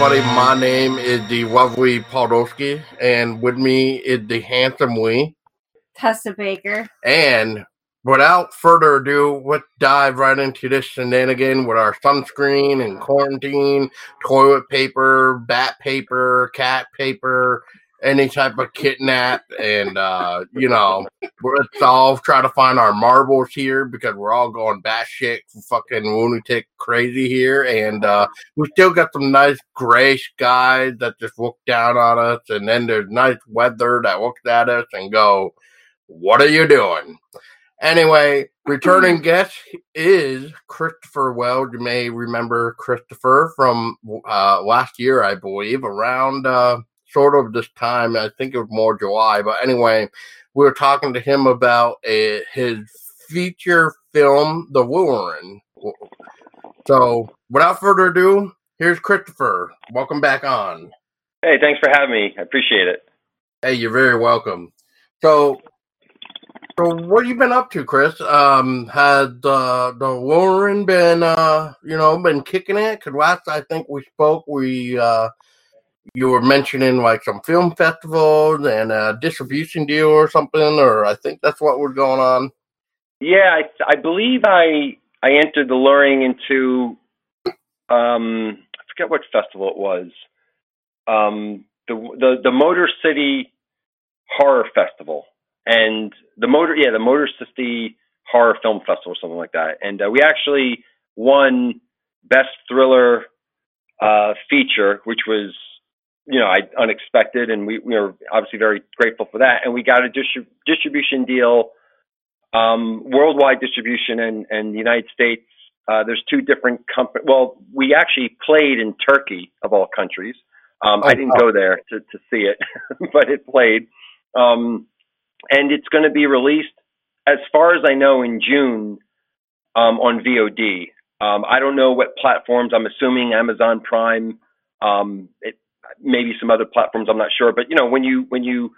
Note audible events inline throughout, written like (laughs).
everybody? My name is the lovely Podolsky, and with me is the handsome Wee. Tessa Baker. And without further ado, let's dive right into this shenanigan with our sunscreen and quarantine, toilet paper, bat paper, cat paper, any type of kidnap, and uh, you know, let's all try to find our marbles here because we're all going batshit fucking lunatic crazy here, and uh, we still got some nice gray skies that just look down on us, and then there's nice weather that looks at us and go, "What are you doing?" Anyway, returning (laughs) guest is Christopher Wells. You may remember Christopher from uh, last year, I believe, around uh, sort of this time. I think it was more July, but anyway, we were talking to him about a, his feature film, The Luring. So, without further ado, here's Christopher. Welcome back on. Hey, thanks for having me. I appreciate it. Hey, you're very welcome. So, so what have you been up to, Chris? Um, had uh, the Luring been, uh, you know, been kicking it? Because last I think we spoke, we uh, you were mentioning like some film festivals and a distribution deal or something, or I think that's what was going on. Yeah, I, I believe I I entered the luring into um, I forget what festival it was. Um, the the the Motor City Horror Festival and the Motor yeah the Motor City Horror Film Festival or something like that. And uh, we actually won Best Thriller uh, Feature, which was you know, I, unexpected, and we, we were obviously very grateful for that. And we got a distri- distribution deal, um, worldwide distribution, and and the United States. Uh, there's two different companies. Well, we actually played in Turkey of all countries. Um, oh, I didn't go there to to see it, (laughs) but it played, um, and it's going to be released, as far as I know, in June um, on VOD. Um, I don't know what platforms. I'm assuming Amazon Prime. Um, it, maybe some other platforms. I'm not sure, but you know, when you when you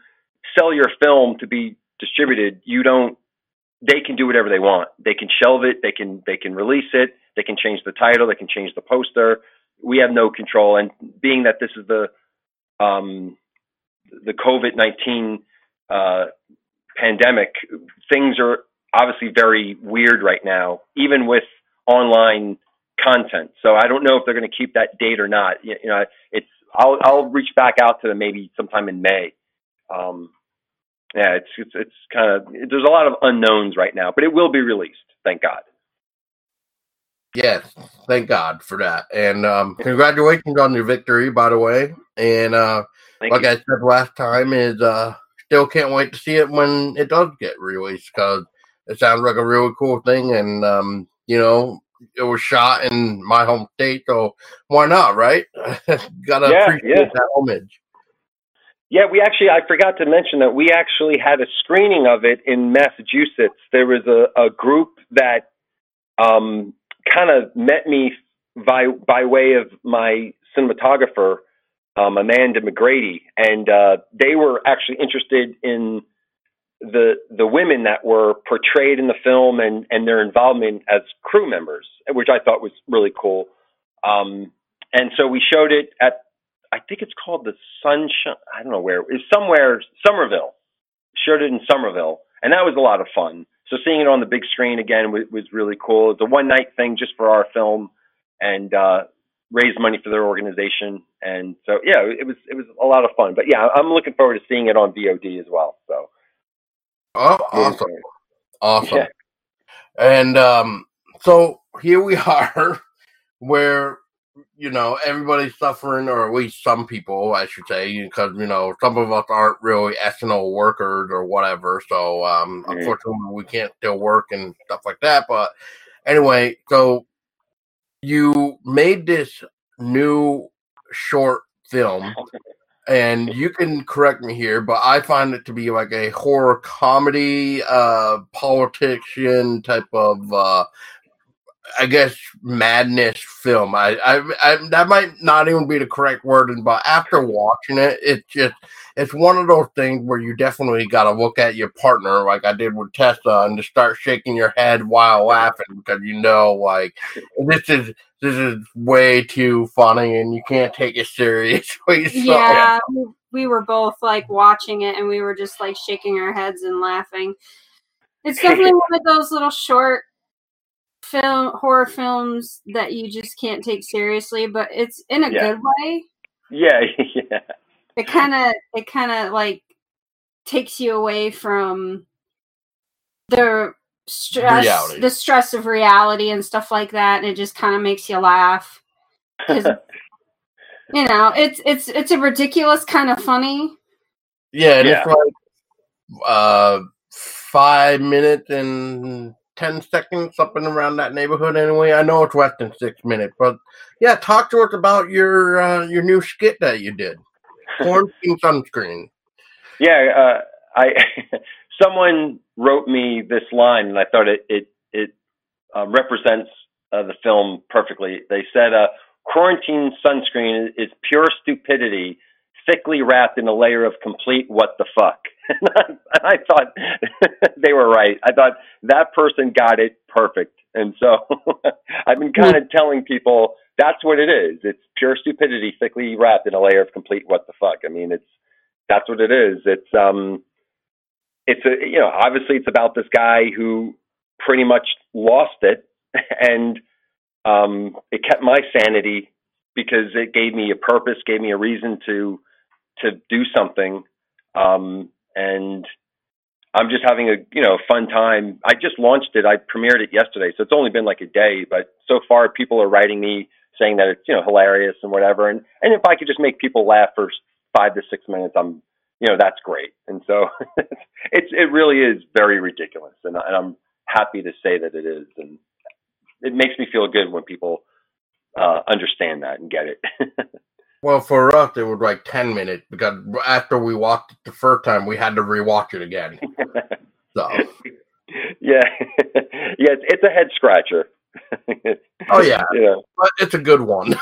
sell your film to be distributed, you don't. They can do whatever they want. They can shelve it. They can they can release it. They can change the title. They can change the poster. We have no control. And being that this is the um, the COVID nineteen uh, pandemic, things are obviously very weird right now, even with online content. So I don't know if they're going to keep that date or not. You, know, it's I'll I'll reach back out to them maybe sometime in May. Um, yeah, it's it's it's kind of there's a lot of unknowns right now, but it will be released. Thank God. Yes, thank God for that, and um, congratulations on your victory, by the way. And uh, like you. I said last time, is uh, still can't wait to see it when it does get released because it sounds like a really cool thing, and um, you know, it was shot in my home state, so why not, right? (laughs) Gotta yeah, appreciate yeah. that homage. Yeah, we actually, I forgot to mention that we actually had a screening of it in Massachusetts. There was a, a group that um, kind of met me by, by way of my cinematographer, um, Amanda McGrady, and uh, they were actually interested in the the women that were portrayed in the film and and their involvement as crew members, which I thought was really cool. Um, and so we showed it at I think it's called the Sunshine. I don't know where it's somewhere Somerville. Showed it in Somerville, and that was a lot of fun. So seeing it on the big screen again was, was really cool. It's a one night thing just for our film, and uh, raise money for their organization. And so yeah, it was it was a lot of fun. But yeah, I'm looking forward to seeing it on VOD as well. So. Oh, awesome. Awesome. Yeah. And um, so here we (laughs) are where you know everybody's suffering or at least some people i should say because you know some of us aren't really essential workers or whatever so um mm-hmm. unfortunately we can't still work and stuff like that but anyway so you made this new short film (laughs) and you can correct me here, but I find it to be like a horror comedy, uh, politician type of. Uh, I guess madness film. I, I, I, that might not even be the correct wording, but after watching it, it just it's one of those things where you definitely got to look at your partner, like I did with Tessa, and to start shaking your head while laughing because you know, like this is this is way too funny, and you can't take it seriously. (laughs) So. Yeah, we were both like watching it, and we were just like shaking our heads and laughing. It's definitely (laughs) one of those little short film horror films that you just can't take seriously, but it's in a Yeah. good way. Yeah, (laughs) yeah, It kind of it kind of like takes you away from the stress Reality. the stress of reality and stuff like that and it just kind of makes you laugh 'Cause- (laughs) you know it's it's it's a ridiculous kind of funny Yeah, and Yeah. it's like uh five minutes and ten seconds, something around that neighborhood. Anyway, I know it's less than six minutes, but yeah, talk to us about your uh, your new skit that you did, quarantine sunscreen. yeah. Uh, I (laughs) someone wrote me this line, and I thought it it it uh, represents uh, the film perfectly. They said, uh, "Quarantine sunscreen is pure stupidity." Thickly wrapped in a layer of complete what the fuck. (laughs) And I, I thought (laughs) they were right. I thought that person got it perfect. And so (laughs) I've been kind of telling people that's what it is. It's pure stupidity thickly wrapped in a layer of complete what the fuck. I mean, it's that's what it is. It's um, it's a you know obviously it's about this guy who pretty much lost it, and um, it kept my sanity because it gave me a purpose, gave me a reason to to do something, um, and I'm just having a you know fun time. I just launched it. I premiered it yesterday, so it's only been like a day, but so far people are writing me saying that it's you know hilarious and whatever. And and if I could just make people laugh for five to six minutes, I'm you know that's great. And so (laughs) it's it really is very ridiculous, and, and I'm happy to say that it is, and it makes me feel good when people uh, understand that and get it. (laughs) Well, for us, it was like ten minutes because after we watched it the first time, we had to rewatch it again. (laughs) So, yeah, (laughs) yeah, it's, it's a head scratcher. oh yeah, (laughs) yeah. but it's a good one.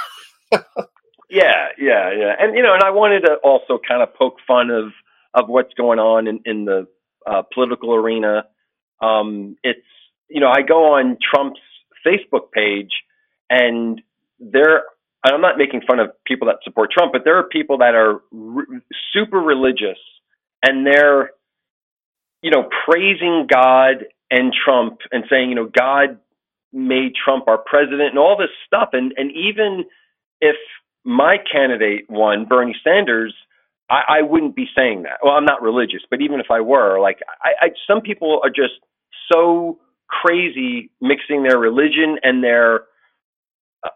Yeah, yeah, yeah, and you know, and I wanted to also kind of poke fun of of what's going on in in the uh, political arena. Um, it's you know, I go on Trump's Facebook page, and there, and I'm not making fun of people that support Trump, but there are people that are r- super religious, and they're you know praising God and Trump and saying you know God made Trump our president and all this stuff, and and even if my candidate won, Bernie Sanders, I, I wouldn't be saying that. Well, I'm not religious, but even if I were, like, I, I some people are just so crazy mixing their religion and their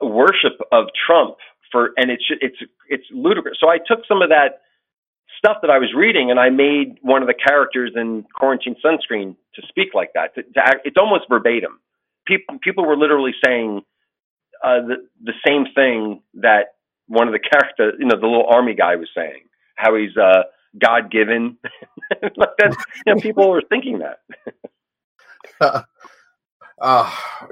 worship of Trump for, and it's it's it's ludicrous. So I took some of that stuff that I was reading and I made one of the characters in Quarantine Sunscreen to speak like that. To, to act, it's almost verbatim. People people were literally saying uh, the the same thing that one of the characters, you know, the little army guy was saying, how he's uh, God given. (laughs) like that, you know, people were thinking that. (laughs) (laughs) Uh,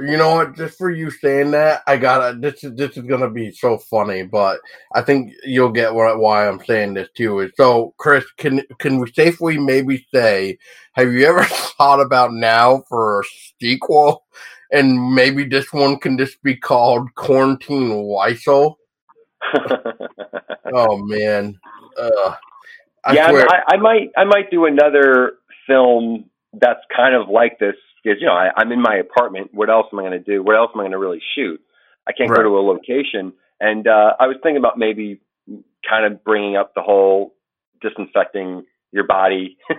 you know what? Just for you saying that, I gotta. This is this is gonna be so funny, but I think you'll get what, why I'm saying this too. Is so, Chris, can can we safely maybe say, have you ever (laughs) thought about now for a sequel, and maybe this one can just be called Quarantine Weisel? (laughs) Oh man, uh, I yeah. I, I might I might do another film that's kind of like this because you know I, I'm in my apartment. What else am I going to do? What else am I going to really shoot? I can't Right. go to a location, and uh, I was thinking about maybe kind of bringing up the whole disinfecting your body. (laughs)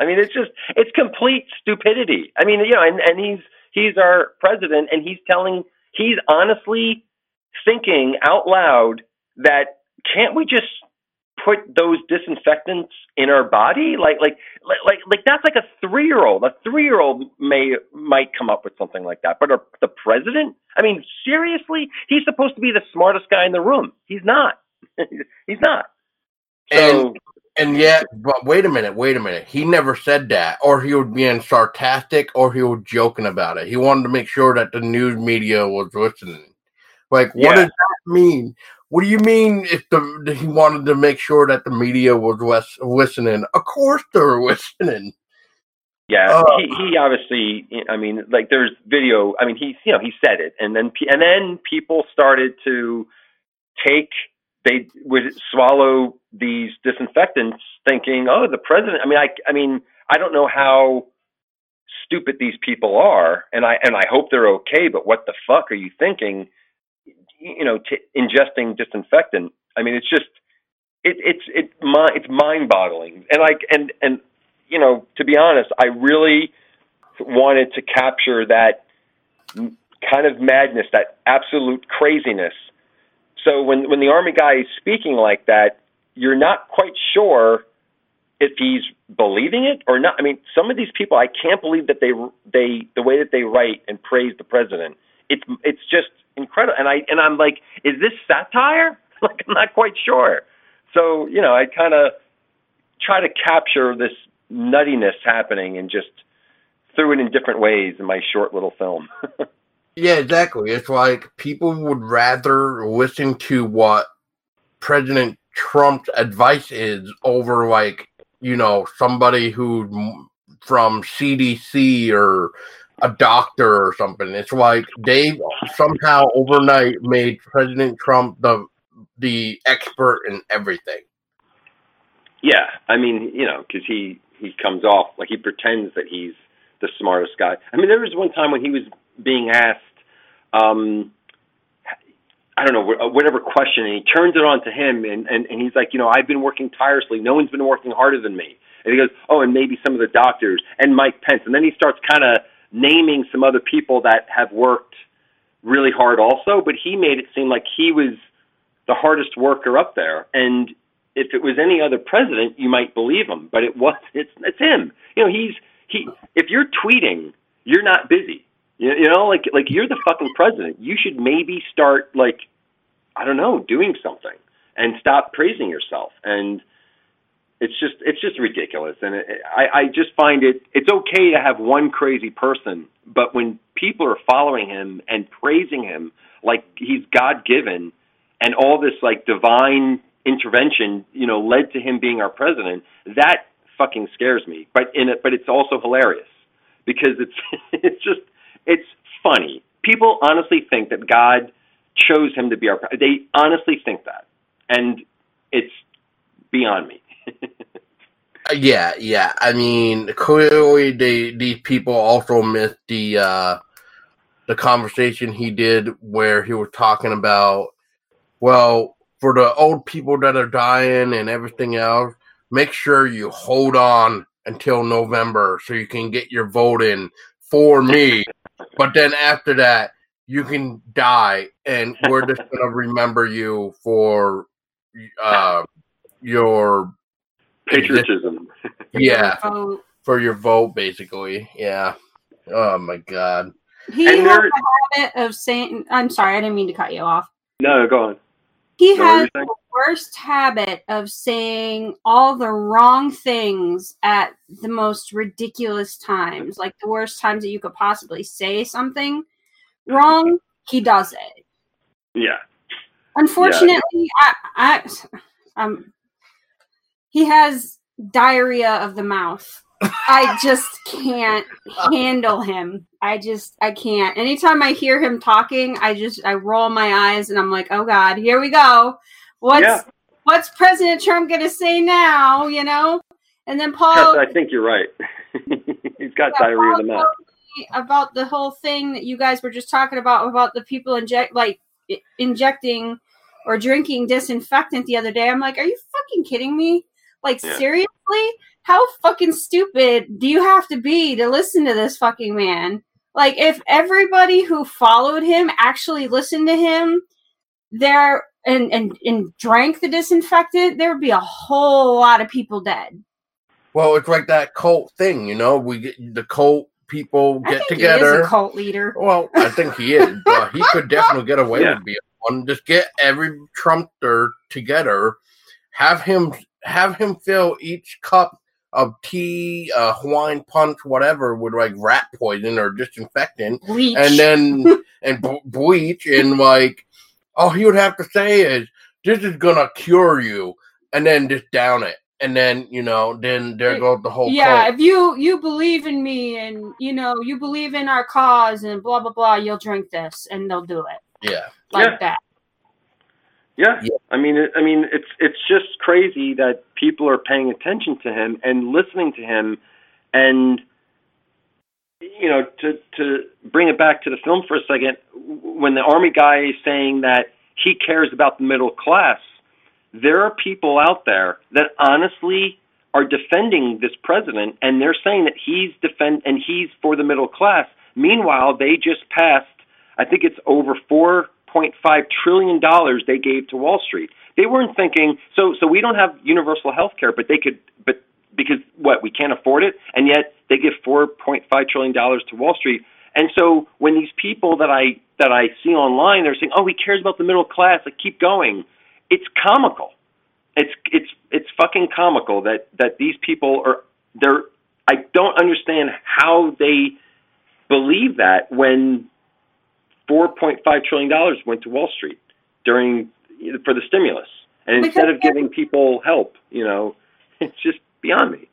I mean, it's just it's complete stupidity. I mean, you know, and and he's he's our president, and he's telling he's honestly thinking out loud that can't we just put those disinfectants in our body like like like like, like that's like a three year old a three year old may might come up with something like that but our, the president i mean seriously he's supposed to be the smartest guy in the room he's not (laughs) he's not so And yet, but wait a minute, wait a minute. He never said that, or he was being sarcastic, or he was joking about it. He wanted to make sure that the news media was listening. Like, what Yeah. does that mean? What do you mean if the he wanted to make sure that the media was lis- listening? Of course they're listening. Yeah, Oh. he he obviously. I mean, like there's video. I mean, he you know he said it, and then and then people started to take. They would swallow these disinfectants, thinking, "Oh, the president." I mean, I I mean, I don't know how stupid these people are, and I and I hope they're okay. But what the fuck are you thinking? You know, t- ingesting disinfectant. I mean, it's just it, it's it it's mind boggling, and like and and you know, to be honest, I really wanted to capture that kind of madness, that absolute craziness. So when when the army guy is speaking like that, you're not quite sure if he's believing it or not. I mean, some of these people, I can't believe that they they the way that they write and praise the president. It's it's just incredible, and I and I'm like, is this satire? (laughs) like I'm not quite sure. So you know, I kind of try to capture this nuttiness happening and just threw it in different ways in my short little film. (laughs) Yeah, exactly. It's like people would rather listen to what President Trump's advice is over, like, you know, somebody who from CDC or a doctor or something. It's like they somehow overnight made President Trump the the expert in everything. yeah, I mean, you know, because he he comes off like he pretends that he's the smartest guy. I mean, there was one time when he was being asked, um, I don't know, whatever question, and he turns it on to him, and, and and he's like, you know, I've been working tirelessly. No one's been working harder than me. And he goes, oh, and maybe some of the doctors and Mike Pence, and then he starts kind of naming some other people that have worked really hard also, but he made it seem like he was the hardest worker up there, and if it was any other president, you might believe him, but it was it's it's him. You know, he's he. If you're tweeting, you're not busy. You, you know, like like you're the fucking president. You should maybe start like I don't know, doing something and stop praising yourself. And it's just it's just ridiculous. And it, I I just find it it's okay to have one crazy person, but when people are following him and praising him like he's God given, and all this like divine intervention, you know, led to him being our president, that fucking scares me. But in it, but it's also hilarious because it's (laughs) it's just it's funny. People honestly think that God chose him to be our. They honestly think that, and it's beyond me. Uh, Yeah, yeah. I mean, clearly they these people also missed the uh the conversation he did where he was talking about well, for the old people that are dying and everything else, make sure you hold on until November so you can get your vote in for me. but then after that, you can die and we're just to remember you for uh your Patriotism. (laughs) yeah for your vote basically yeah oh my god he And has there- a habit of saying. I'm sorry, I didn't mean to cut you off. No, go on. He No, has you the worst habit of saying all the wrong things at the most ridiculous times, like the worst times that you could possibly say something wrong. He does it. Yeah. Unfortunately, I, I, um, he has diarrhea of the mouth. I just can't handle him. I just I can't. Anytime I hear him talking, I just I roll my eyes and I'm like, "Oh god, here we go. What's Yeah. what's President Trump going to say now, you know?" And then Yes, Paul I think you're right. (laughs) He's got Yeah, diarrhea of the mouth. about the whole thing that you guys were just talking about about the people inject like injecting or drinking disinfectant the other day. I'm like, are you fucking kidding me? Like Yeah. seriously? How fucking stupid do you have to be to listen to this fucking man? Like if everybody who followed him actually listened to him, there and and and drank the disinfectant, there would be a whole lot of people dead. well it's like that cult thing you know we get the cult people I get think he is together a cult leader. well i think he is (laughs) but he could definitely get away Yeah. with being one just get every trumpster together have him have him fill each cup of tea, uh, Hawaiian punch, whatever, with like rat poison or disinfectant, Bleach. and then (laughs) and b- bleach, and like all he would have to say is, "This is gonna cure you," and then just down it, and then you know, then there goes the whole yeah, cult. if you you believe in me and you know you believe in our cause and blah blah blah, you'll drink this and they'll do it yeah. like Yeah. that. Yeah. Yeah. I mean, it, I mean, it's it's just crazy that people are paying attention to him and listening to him, and you know, to to bring it back to the film for a second, when the army guy is saying that he cares about the middle class, there are people out there that honestly are defending this president, and they're saying that he's defend and he's for the middle class. Meanwhile, they just passed, I think it's over four trillion dollars they gave to Wall Street. They weren't thinking so so we don't have universal health care, but they could but because what, we can't afford it, and yet they give four point five trillion dollars to Wall Street. And so when these people that I that I see online, they're saying, "Oh, he cares about the middle class." Like, keep going. It's comical. It's it's it's fucking comical that that these people are they're. I don't understand how they believe that when four point five trillion dollars went to Wall Street during for the stimulus, and instead of giving people help, you know, (laughs) it's just beyond me.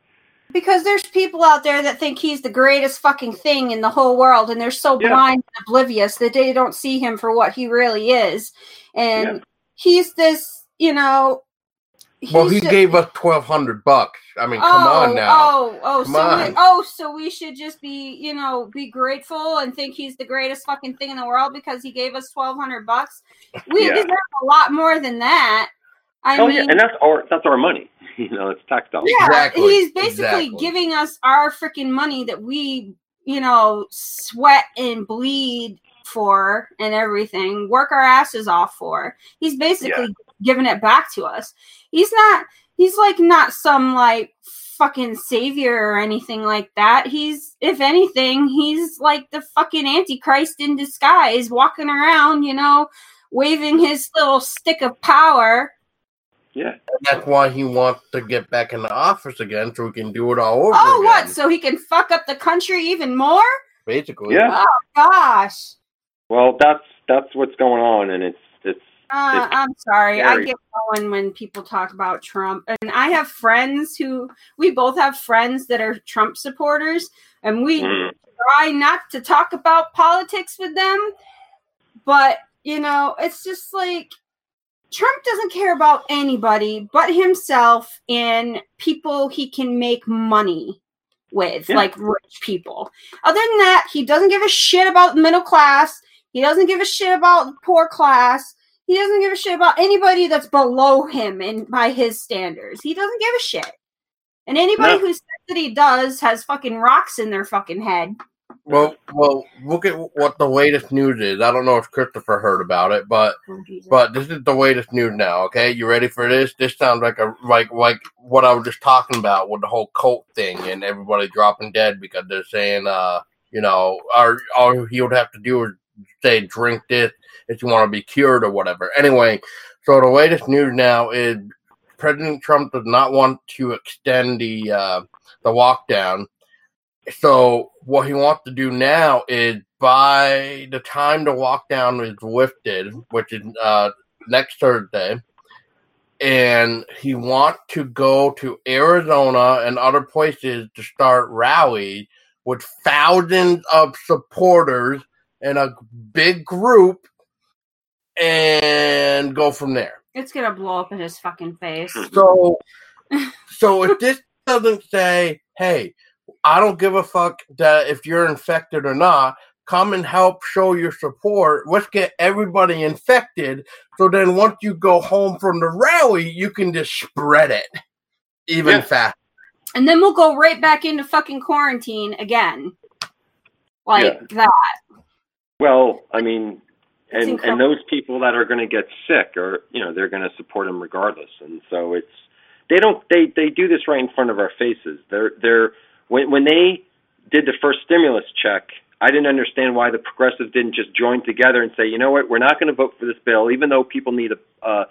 Because there's people out there that think he's the greatest fucking thing in the whole world, and they're so Yeah. blind and oblivious that they don't see him for what he really is. And Yeah. he's this, you know. Well, he he's a- gave us twelve hundred bucks. I mean, come oh, on now. Oh, oh, Come so on. We, oh, so we should just be, you know, be grateful and think he's the greatest fucking thing in the world because he gave us twelve hundred bucks. We Yeah. deserve a lot more than that. I oh mean, yeah, and that's our that's our money. (laughs) You know, it's tax dollars. yeah, Exactly, he's basically exactly. giving us our freaking money that we, you know, sweat and bleed for and everything, work our asses off for. He's basically giving it back to us. He's not he's like not some like fucking savior or anything like that. He's if anything, he's like the fucking antichrist in disguise walking around, you know, waving his little stick of power. Yeah. That's why he wants to get back in the office again, so he can do it all over Oh, again. what? So he can fuck up the country even more? Basically, Yeah. Oh gosh. Well, that's that's what's going on, and it's it's Uh, I'm sorry. I get going when people talk about Trump. And I have friends who, we both have friends that are Trump supporters, and we mm, try not to talk about politics with them. But, you know, it's just like Trump doesn't care about anybody but himself and people he can make money with, Yeah. like rich people. Other than that, he doesn't give a shit about the middle class. He doesn't give a shit about the poor class. He doesn't give a shit about anybody that's below him and by his standards. He doesn't give a shit. And anybody No. who says that he does has fucking rocks in their fucking head. Well, well, look at what the latest news is. I don't know if Christopher heard about it, but Oh, but this is the latest news now. Okay, you ready for this? This sounds like a like like what I was just talking about with the whole cult thing and everybody dropping dead because they're saying, uh, you know, or all he would have to do is say drink this if you want to be cured or whatever. Anyway, so the latest news now is President Trump does not want to extend the uh, the lockdown. So what he wants to do now is by the time the lockdown is lifted, which is uh, next Thursday, and he wants to go to Arizona and other places to start rallies with thousands of supporters in a big group and go from there. it's gonna blow up in his fucking face. (laughs) So, (laughs) so if this doesn't say, "Hey, I don't give a fuck that if you're infected or not," come and help show your support. Let's get everybody infected. So then, once you go home from the rally, you can just spread it even Yeah. faster. And then we'll go right back into fucking quarantine again. Like Yeah. that. Well, I mean, and and those people that are going to get sick, or you know, they're going to support him regardless. And so it's they don't they they do this right in front of our faces. They're they're when when they did the first stimulus check. I didn't understand why the progressives didn't just join together and say, you know what, we're not going to vote for this bill, even though people need a, uh,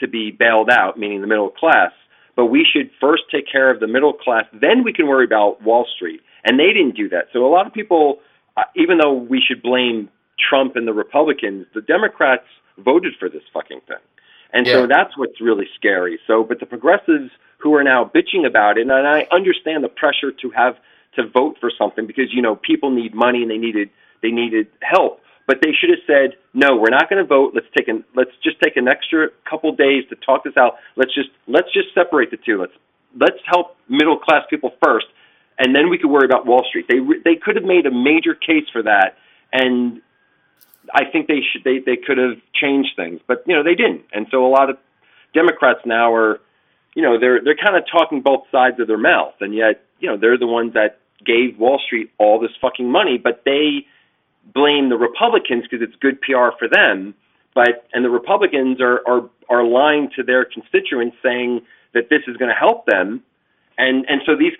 to be bailed out, meaning the middle class. but we should first take care of the middle class. Then we can worry about Wall Street. And they didn't do that. So a lot of people, Uh, even though we should blame Trump and the Republicans, the Democrats voted for this fucking thing. And Yeah. so that's what's really scary. So, but the progressives who are now bitching about it, and I understand the pressure to have to vote for something because you know people need money and they needed they needed help. But they should have said, no, we're not going to vote. Let's take an let's just take an extra couple days to talk this out. Let's just let's just separate the two. Let's let's help middle class people first, and then we could worry about Wall Street. They they could have made a major case for that, and I think they should they they could have changed things, but you know they didn't. And so a lot of Democrats now are, you know, they're they're kind of talking both sides of their mouth, and yet you know they're the ones that gave Wall Street all this fucking money, but they blame the Republicans because it's good PR for them. But and the Republicans are are are lying to their constituents, saying that this is going to help them, and and so these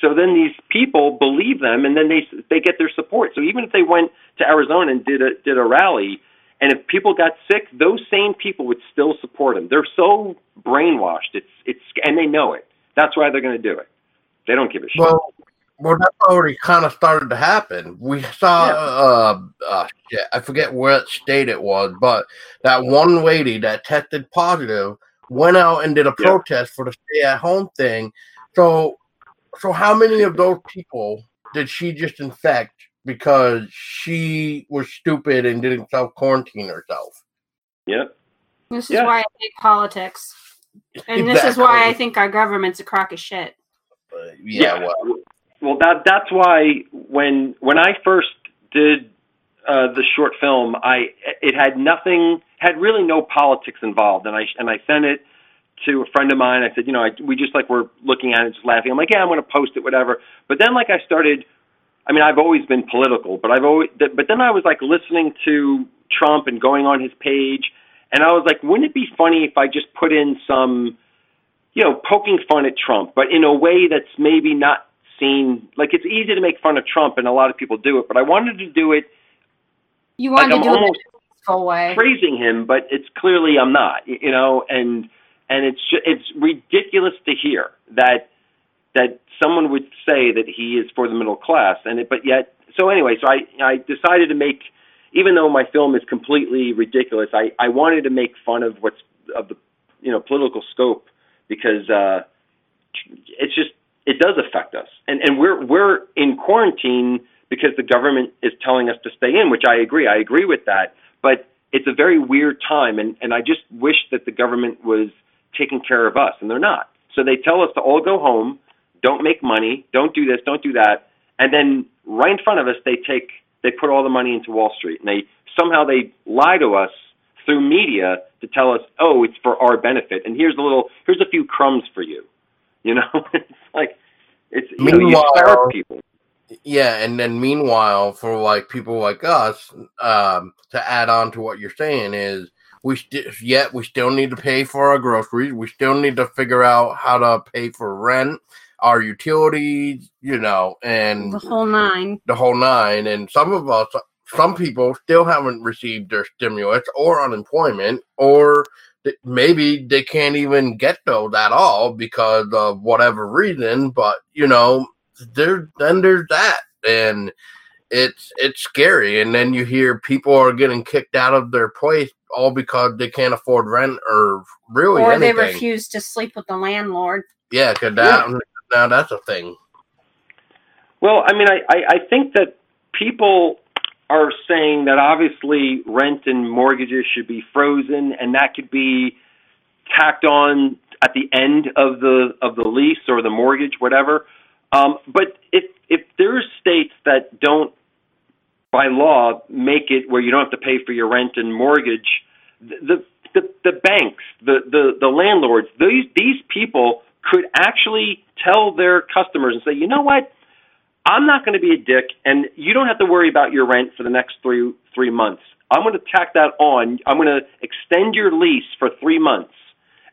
so then these people believe them, and then they they get their support. So even if they went to Arizona and did a did a rally, and if people got sick, those same people would still support them. They're so brainwashed. It's it's and they know it. That's why they're going to do it. They don't give a shit. Well, well, that's already kind of started to happen. We saw, Yeah. uh, uh, shit, I forget what state it was, but that one lady that tested positive went out and did a Yeah. protest for the stay-at-home thing. So, so how many of those people did she just infect because she was stupid and didn't self quarantine herself? Yep. This is Yeah. why I hate politics. And this is why I think our government's a crock of shit. Uh, yeah, well, Well, that that's why when when I first did uh, the short film, I it had nothing, had really no politics involved, and I and I sent it to a friend of mine. I said, you know, I, we just like we're looking at it, just laughing. I'm like, yeah, I'm going to post it, whatever. But then, like, I started. I mean, I've always been political, but I've always. But then I was like listening to Trump and going on his page, and I was like, wouldn't it be funny if I just put in some, you know, poking fun at Trump, but in a way that's maybe not seen. Like, it's easy to make fun of Trump, and a lot of people do it, but I wanted to do it You like wanted I'm to do almost in a way. praising him, but it's clearly I'm not, you know, and and it's ju- it's ridiculous to hear that that someone would say that he is for the middle class, and it, but yet so anyway, so I I decided to make, even though my film is completely ridiculous, I I wanted to make fun of what's of the you know political scope because uh, it's just it does affect us, and and we're we're in quarantine because the government is telling us to stay in, which I agree. I agree with that, but it's a very weird time, and and I just wish that the government was taking care of us, and they're not. So they tell us to all go home, don't make money, don't do this, don't do that, and then right in front of us they take they put all the money into Wall Street, and they somehow they lie to us through media to tell us, oh, it's for our benefit, and here's a little, here's a few crumbs for you, you know, (laughs) it's like it's you know you starve people. Yeah, and then meanwhile, for like people like us, um, to add on to what you're saying is we st- yet we still need to pay for our groceries. We still need to figure out how to pay for rent, our utilities, you know, and The whole nine. the whole nine. And some of us, some people still haven't received their stimulus or unemployment, or th- maybe they can't even get those at all because of whatever reason. But you know, there then there's that, and it's it's scary. And then you hear people are getting kicked out of their place all because they can't afford rent or really Or they refuse to sleep with the landlord. Yeah, because that now that's a thing. Well, I mean, I, I, I think that people are saying that obviously rent and mortgages should be frozen, and that could be tacked on at the end of the of the lease or the mortgage, whatever. Um, but if if there's states that don't, by law, make it where you don't have to pay for your rent and mortgage, the the, the banks, the, the the landlords, these these people could actually tell their customers and say, you know what, I'm not going to be a dick, and you don't have to worry about your rent for the next three three months. I'm going to tack that on. I'm going to extend your lease for three months.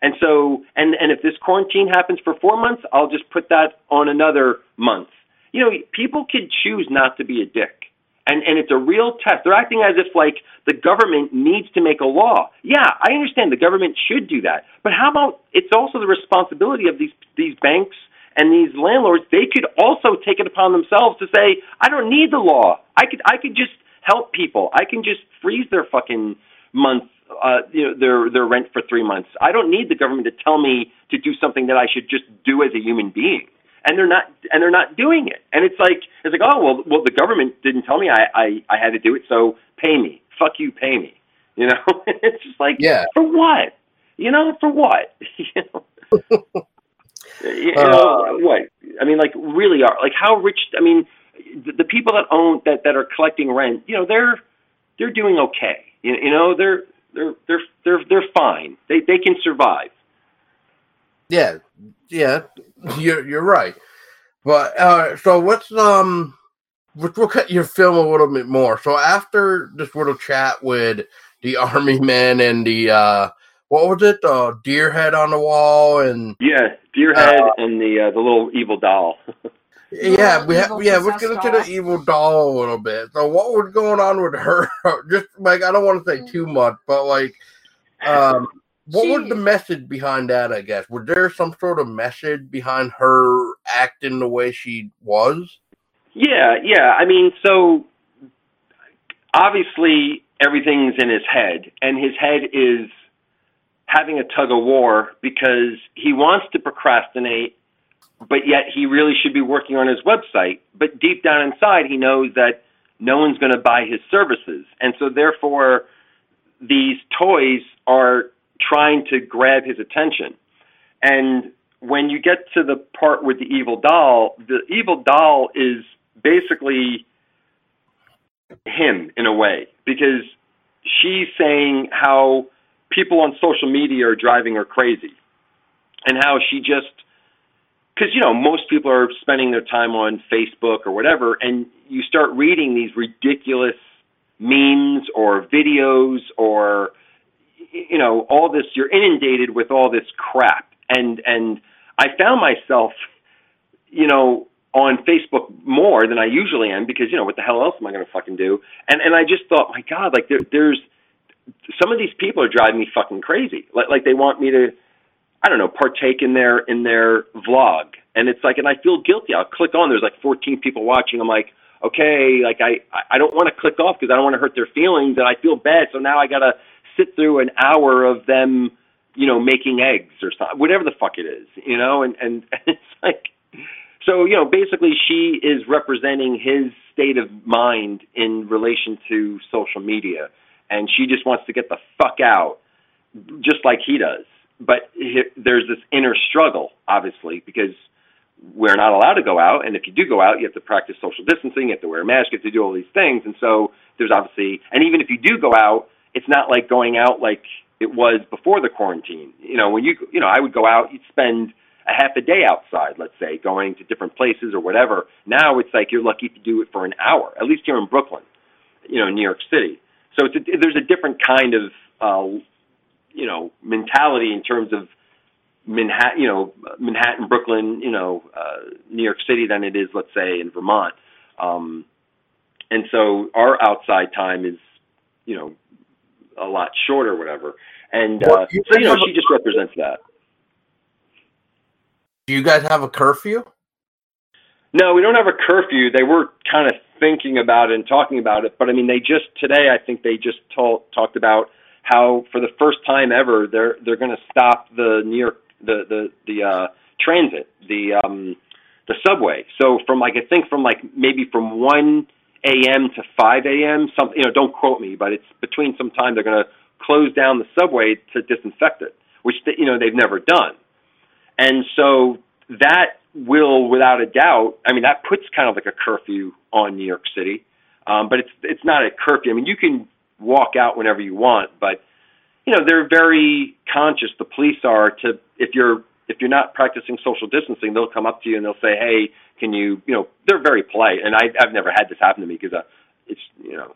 And so, and and if this quarantine happens for four months, I'll just put that on another month. You know, people can choose not to be a dick, and and it's a real test. They're acting as if like the government needs to make a law. Yeah, I understand the government should do that, but how about it's also the responsibility of these these banks and these landlords. They could also take it upon themselves to say, I don't need the law. I could I could just help people. I can just freeze their fucking month uh, you know, their their rent for three months. I don't need the government to tell me to do something that I should just do as a human being and they're not and they're not doing it. And it's like it's like oh well well the government didn't tell me I I, I had to do it, so pay me. Fuck you, pay me. (laughs) You know, (laughs) it's just like yeah for what? You know for what? (laughs) you know. you know uh, what? I mean, like really are like how rich? I mean, the, the people that own that that are collecting rent, you know, they're they're doing okay. You, you know, they're they're they're they're they're fine. They they can survive. Yeah, yeah, you're you're right. But uh, so let's um, let's look at your film a little bit more. So after this little chat with the (laughs) army men and the uh, what was it, the deer head on the wall and yeah, deer head uh, and the uh, the little evil doll. yeah, we have, yeah, let's get into the evil doll a little bit. So what was going on with her? (laughs) Just like I don't want to say too much, but like um what she, was the message behind that? I guess was there some sort of message behind her acting the way she was? Yeah, yeah. I mean, so obviously everything's in his head, and his head is having a tug of war because he wants to procrastinate, but yet he really should be working on his website. But deep down inside, he knows that no one's going to buy his services, and so therefore, these toys are trying to grab his attention. And when you get to the part with the evil doll, the evil doll is basically him in a way because she's saying how people on social media are driving her crazy and how she just because you know most people are spending their time on Facebook or whatever and you start reading these ridiculous memes or videos or you know all this you're inundated with all this crap. And and i found myself you know on facebook more than i usually am because you know what the hell else am i going to fucking do? And and i just thought my god like there, there's some of these people are driving me fucking crazy. Like like they want me to i don't know partake in their in their vlog. And it's like and i feel guilty. I'll click on there's like 14 people watching. I'm like okay like i i don't want to click off because i don't want to hurt their feelings and i feel bad. So now i got to sit through an hour of them, you know, making eggs or something, whatever the fuck it is, you know, and and, (laughs) it's like, so you know, basically she is representing his state of mind in relation to social media, and she just wants to get the fuck out, just like he does. But he, there's this inner struggle, obviously, because we're not allowed to go out, and if you do go out, you have to practice social distancing, you have to wear a mask, you have to do all these things, and so there's obviously, and even if you do go out, it's not like going out like it was before the quarantine. You know, when you you know, I would go out, you'd spend a half a day outside, let's say, going to different places or whatever. Now it's like you're lucky to do it for an hour, at least here in Brooklyn, you know, New York City. So it's a, there's a different kind of uh, you know mentality in terms of Manhattan, you know, Manhattan, Brooklyn, you know, uh, New York City than it is, let's say, in Vermont. Um, and so our outside time is, you know, a lot short or whatever. And uh, so you know, she just represents that. Do you guys have a curfew? No, we don't have a curfew. They were kind of thinking about it and talking about it, but I mean, they just today I think they just told, talked about how for the first time ever they're they're going to stop the New York the the the uh, transit the um, the subway. So from like I think from like maybe from one a.m. to 5 a.m. Something, you know, don't quote me, but it's between some time they're going to close down the subway to disinfect it, which they, you know they've never done. And so that will, without a doubt, I mean, that puts kind of like a curfew on New York City. Um, but it's it's not a curfew. I mean, you can walk out whenever you want, but you know they're very conscious. The police are to if you're if you're not practicing social distancing, they'll come up to you and they'll say, "Hey, can you?" You know, they're very polite, and I, I've never had this happen to me because uh, it's you know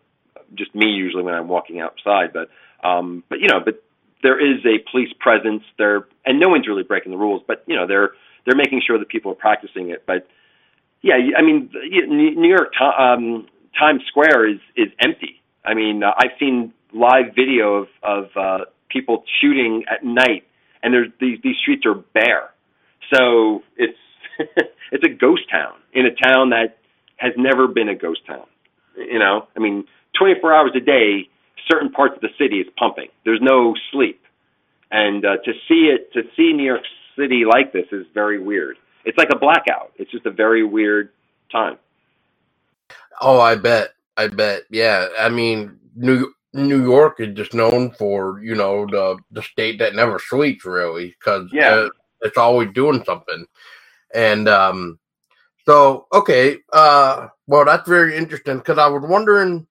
just me usually when I'm walking outside, but um, but you know, but there is a police presence there, and no one's really breaking the rules, but you know, they're they're making sure that people are practicing it. But yeah, I mean, New York um, Times Square is is empty. I mean, uh, I've seen live video of of uh, people shooting at night, and there's these these streets are bare. So it's (laughs) it's a ghost town in a town that has never been a ghost town. You know, I mean, 24 hours a day, certain parts of the city is pumping. There's no sleep, and uh, to see it, to see New York City like this is very weird. It's like a blackout. It's just a very weird time. Oh, I bet. I bet. Yeah. I mean, New New York is just known for you know the the state that never sleeps really because Yeah. uh, it's always doing something, and um, so okay. Uh, well, that's very interesting because I was wondering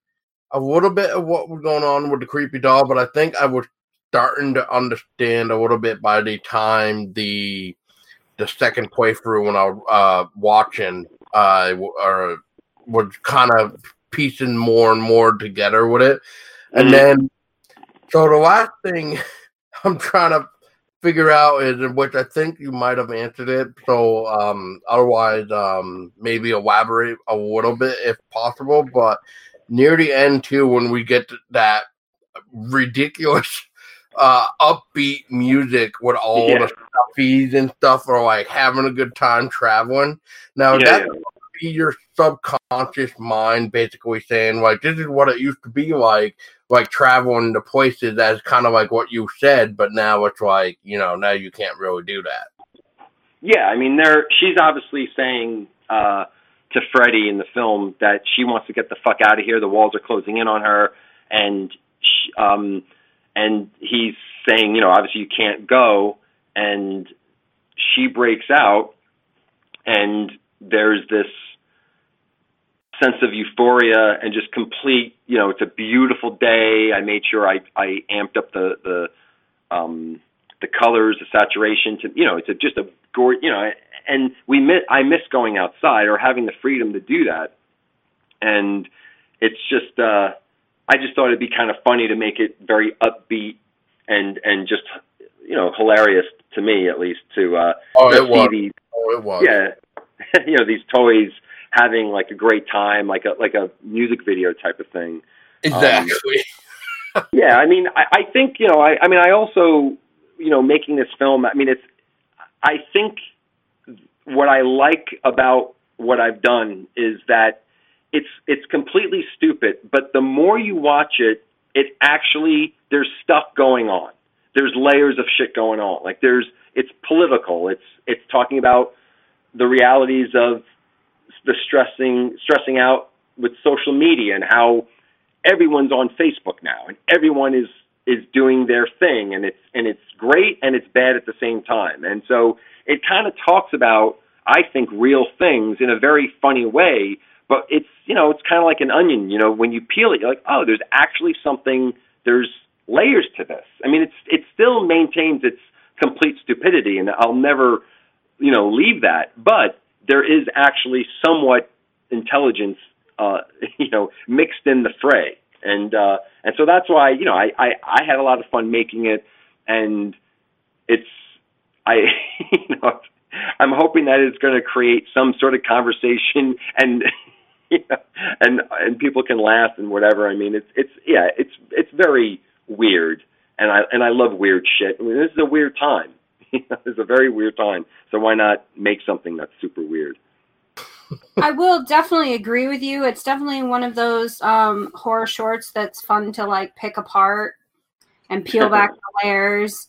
a little bit of what was going on with the creepy doll, but I think I was starting to understand a little bit by the time the the second playthrough when I was uh, watching uh, w- or was kind of piecing more and more together with it. And Mhm. then, so the last thing (laughs) I'm trying to figure out is, in which I think you might have answered it. So, um, otherwise, um, maybe elaborate a little bit if possible. But near the end, too, when we get to that ridiculous, (laughs) uh, upbeat music with all Yeah. the stuffies and stuff are like having a good time traveling. Now, Yeah, that yeah. Be your subconscious mind basically saying like this is what it used to be like like traveling to places as kind of like what you said but now it's like you know now you can't really do that Yeah, I mean, there. She's obviously saying uh, to Freddie in the film that she wants to get the fuck out of here. The walls are closing in on her, and she, um, and he's saying, you know, obviously you can't go, and she breaks out, and there's this sense of euphoria and just complete. You know, it's a beautiful day. I made sure I I amped up the the um, the colors, the saturation. To you know, it's a, just a gorgeous. You know, and we miss. I miss going outside or having the freedom to do that. And it's just. uh I just thought it'd be kind of funny to make it very upbeat and and just you know hilarious to me at least to uh oh it was these oh it was yeah (laughs) you know these toys having like a great time like a like a music video type of thing exactly um, yeah, I mean, I, I think you know, I, I mean, I also, you know, making this film. I mean, it's. I think what I like about what I've done is that it's it's completely stupid, but the more you watch it, it actually there's stuff going on. There's layers of shit going on. Like there's it's political. It's it's talking about the realities of the stressing stressing out with social media and how everyone's on Facebook now and everyone is is doing their thing and it's and it's great and it's bad at the same time. And so it kind of talks about I think real things in a very funny way, but it's you know, it's kind of like an onion, you know, when you peel it you're like, "Oh, there's actually something there's layers to this." I mean, it's it still maintains its complete stupidity and I'll never, you know, leave that, but there is actually somewhat intelligence uh, (laughs) you know, mixed in the fray. And uh, and so that's why you know I, I I had a lot of fun making it, and it's I (laughs) you know I'm hoping that it's going to create some sort of conversation (laughs) and you know, and and people can laugh and whatever. I mean it's it's yeah it's it's very weird and I and I love weird shit. I mean, this is a weird time. You (laughs) know, it's a very weird time. So why not make something that's super weird? (laughs) I will definitely agree with you. It's definitely one of those um, horror shorts that's fun to like pick apart and peel (laughs) back the layers.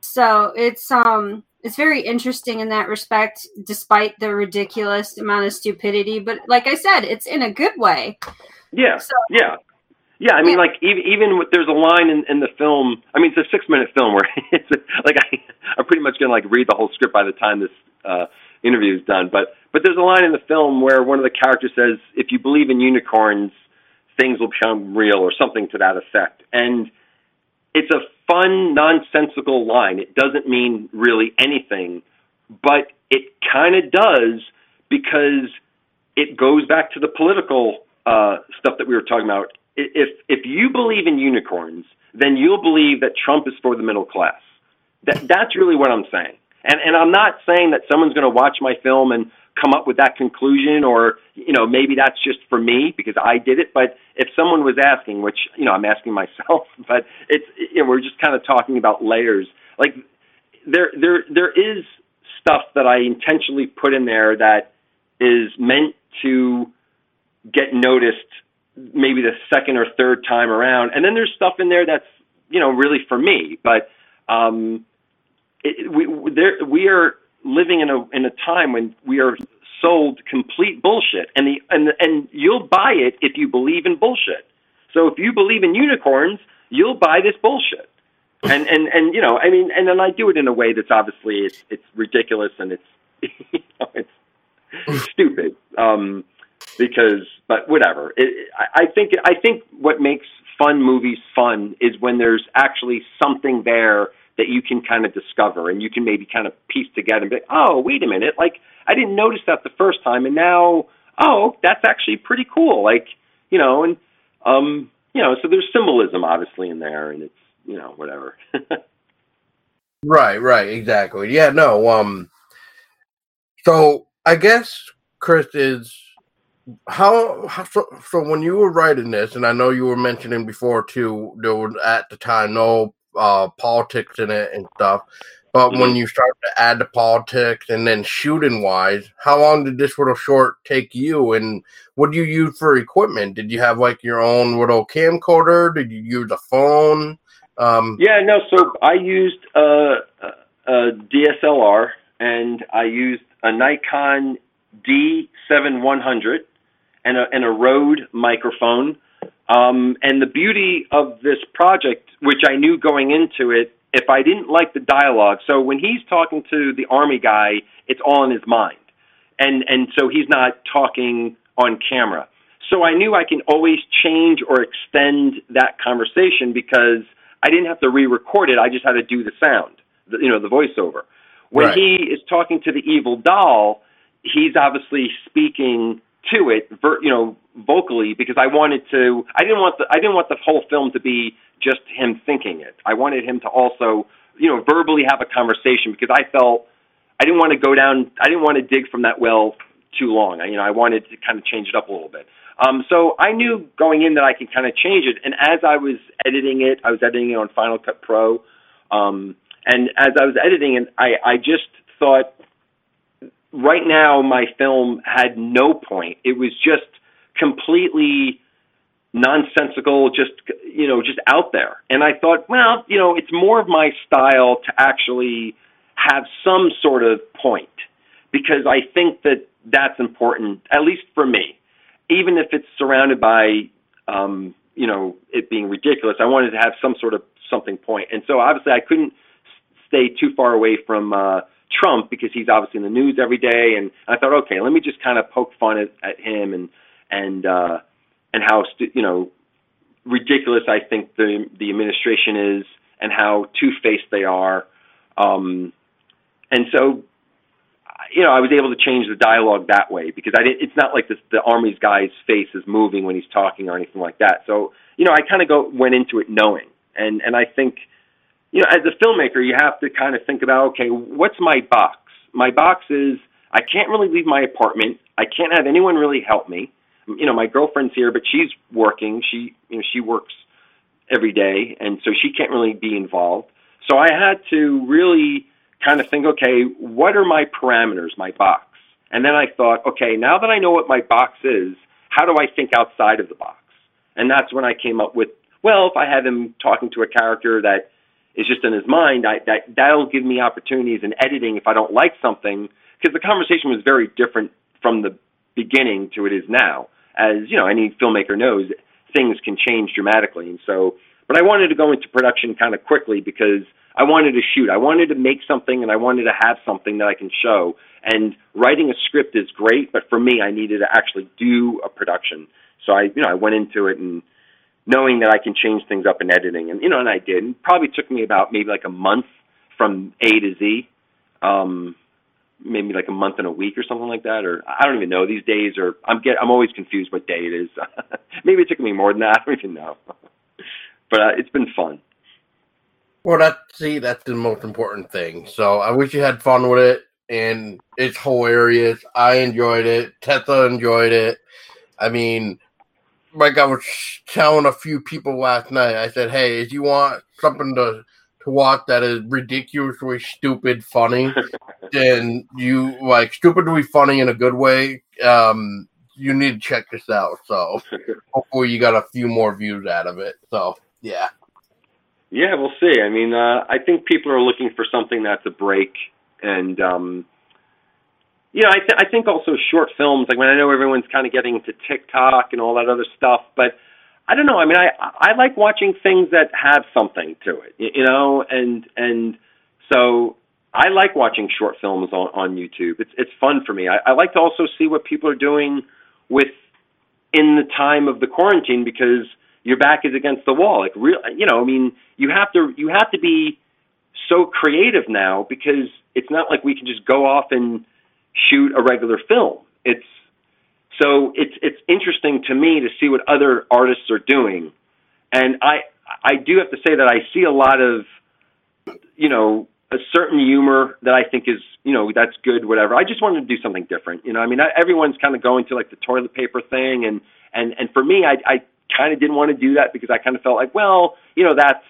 So it's um it's very interesting in that respect, despite the ridiculous amount of stupidity. But like I said, it's in a good way. Yeah, So- yeah, yeah. I mean, Yeah. like even even with, there's a line in, in the film. I mean, it's a six minute film where (laughs) it's like I, I'm pretty much gonna like read the whole script by the time this uh, interview is done. But but there's a line in the film where one of the characters says, "If you believe in unicorns, things will become real," or something to that effect. And it's a fun, nonsensical line. It doesn't mean really anything, but it kind of does because it goes back to the political uh, stuff that we were talking about. If if you believe in unicorns, then you'll believe that Trump is for the middle class. That that's really what I'm saying. And and I'm not saying that someone's going to watch my film and come up with that conclusion or you know maybe that's just for me because I did it but if someone was asking which you know I'm asking myself (laughs) but it's you know we're just kind of talking about layers like there there there is stuff that I intentionally put in there that is meant to get noticed maybe the second or third time around and then there's stuff in there that's you know really for me but um it, we there we are living in a in a time when we are sold complete bullshit, and the and and you'll buy it if you believe in bullshit. So if you believe in unicorns, you'll buy this bullshit. And and and you know, I mean, and then I do it in a way that's obviously it's it's ridiculous and it's (laughs) you know, it's stupid. Um, because, but whatever. It, I, I think I think what makes fun movies fun is when there's actually something there that you can kind of discover and you can maybe kind of piece together and be like, oh, wait a minute, like I didn't notice that the first time, and now, oh, that's actually pretty cool. Like, you know, and um, you know, so there's symbolism obviously in there, and it's you know whatever. (laughs) right, right, exactly. Yeah, no. Um, so I guess Chris is how, how so, so when you were writing this, and I know you were mentioning before too, there was at the time no uh, politics in it and stuff. But mm-hmm. when you start to add the politics and then shooting wise, how long did this little short take you? And what do you use for equipment? Did you have like your own little camcorder? Did you use a phone? Um, yeah, no. So I used a, a DSLR and I used a Nikon D7100 and a, and a Rode microphone um, and the beauty of this project, which I knew going into it, if I didn't like the dialogue, so when he's talking to the army guy, it's all in his mind, and and so he's not talking on camera. So I knew I can always change or extend that conversation because I didn't have to re-record it. I just had to do the sound, the, you know, the voiceover. When right. he is talking to the evil doll, he's obviously speaking to it, ver, you know, vocally because I wanted to. I didn't want the I didn't want the whole film to be just him thinking it. I wanted him to also, you know, verbally have a conversation because I felt I didn't want to go down. I didn't want to dig from that well too long. I, you know, I wanted to kind of change it up a little bit. Um, so I knew going in that I could kind of change it. And as I was editing it, I was editing it on Final Cut Pro. Um, and as I was editing it, I, I just thought right now my film had no point. It was just completely nonsensical, just you know, just out there. And I thought, well, you know, it's more of my style to actually have some sort of point because I think that that's important, at least for me. Even if it's surrounded by, um, you know, it being ridiculous, I wanted to have some sort of something point. And so obviously I couldn't stay too far away from uh, Trump because he's obviously in the news every day. And I thought, okay, let me just kind of poke fun at, at him and and uh, and how stu- you know ridiculous I think the the administration is and how two faced they are. Um, and so, you know, I was able to change the dialogue that way because I didn't. It's not like this, the army's guy's face is moving when he's talking or anything like that. So, you know, I kind of go went into it knowing, and and I think you know, as a filmmaker, you have to kind of think about, okay, what's my box? My box is I can't really leave my apartment. I can't have anyone really help me. You know, my girlfriend's here, but she's working. She, you know, she works every day, and so she can't really be involved. So I had to really kind of think, okay, what are my parameters, my box? And then I thought, okay, now that I know what my box is, how do I think outside of the box? And that's when I came up with, well, if I have him talking to a character that is just in his mind, I, that that'll give me opportunities in editing if I don't like something because the conversation was very different from the beginning to it is now. As you know, any filmmaker knows, things can change dramatically, and so. But I wanted to go into production kind of quickly because I wanted to shoot. I wanted to make something, and I wanted to have something that I can show. And writing a script is great, but for me, I needed to actually do a production. So I, you know, I went into it and knowing that I can change things up in editing. And, you know, and I did. Probably took me about maybe like a month from A to Z. Um, maybe like a month and a week or something like that, or I don't even know these days. Or I'm get I'm always confused what day it is. (laughs) maybe it took me more than that. (laughs) I don't even know. (laughs) but uh, it's been fun. Well, that see, that's the most important thing. So I wish you had fun with it. and it's hilarious. I enjoyed it. Tessa enjoyed it. I mean, like I was telling a few people last night, I said, "Hey, if you want something to to watch that is ridiculously stupid funny, (laughs) then you like stupidly funny in a good way. Um, you need to check this out. So (laughs) hopefully you got a few more views out of it. So yeah. Yeah, we'll see. I mean, uh, I think people are looking for something that's a break, and um, know, I, th- I think also short films. Like when I know everyone's kind of getting into TikTok and all that other stuff, but I don't know. I mean, I I like watching things that have something to it, you know, and and so I like watching short films on on YouTube. It's it's fun for me. I, I like to also see what people are doing with in the time of the quarantine because your back is against the wall. Like real, you know, I mean, you have to you have to be so creative now because it's not like we can just go off and shoot a regular film. It's so it's it's interesting to me to see what other artists are doing, and I I do have to say that I see a lot of you know a certain humor that I think is you know that's good whatever. I just wanted to do something different. You know, I mean I, everyone's kind of going to like the toilet paper thing, and and and for me I I kind of didn't want to do that because I kind of felt like well you know that's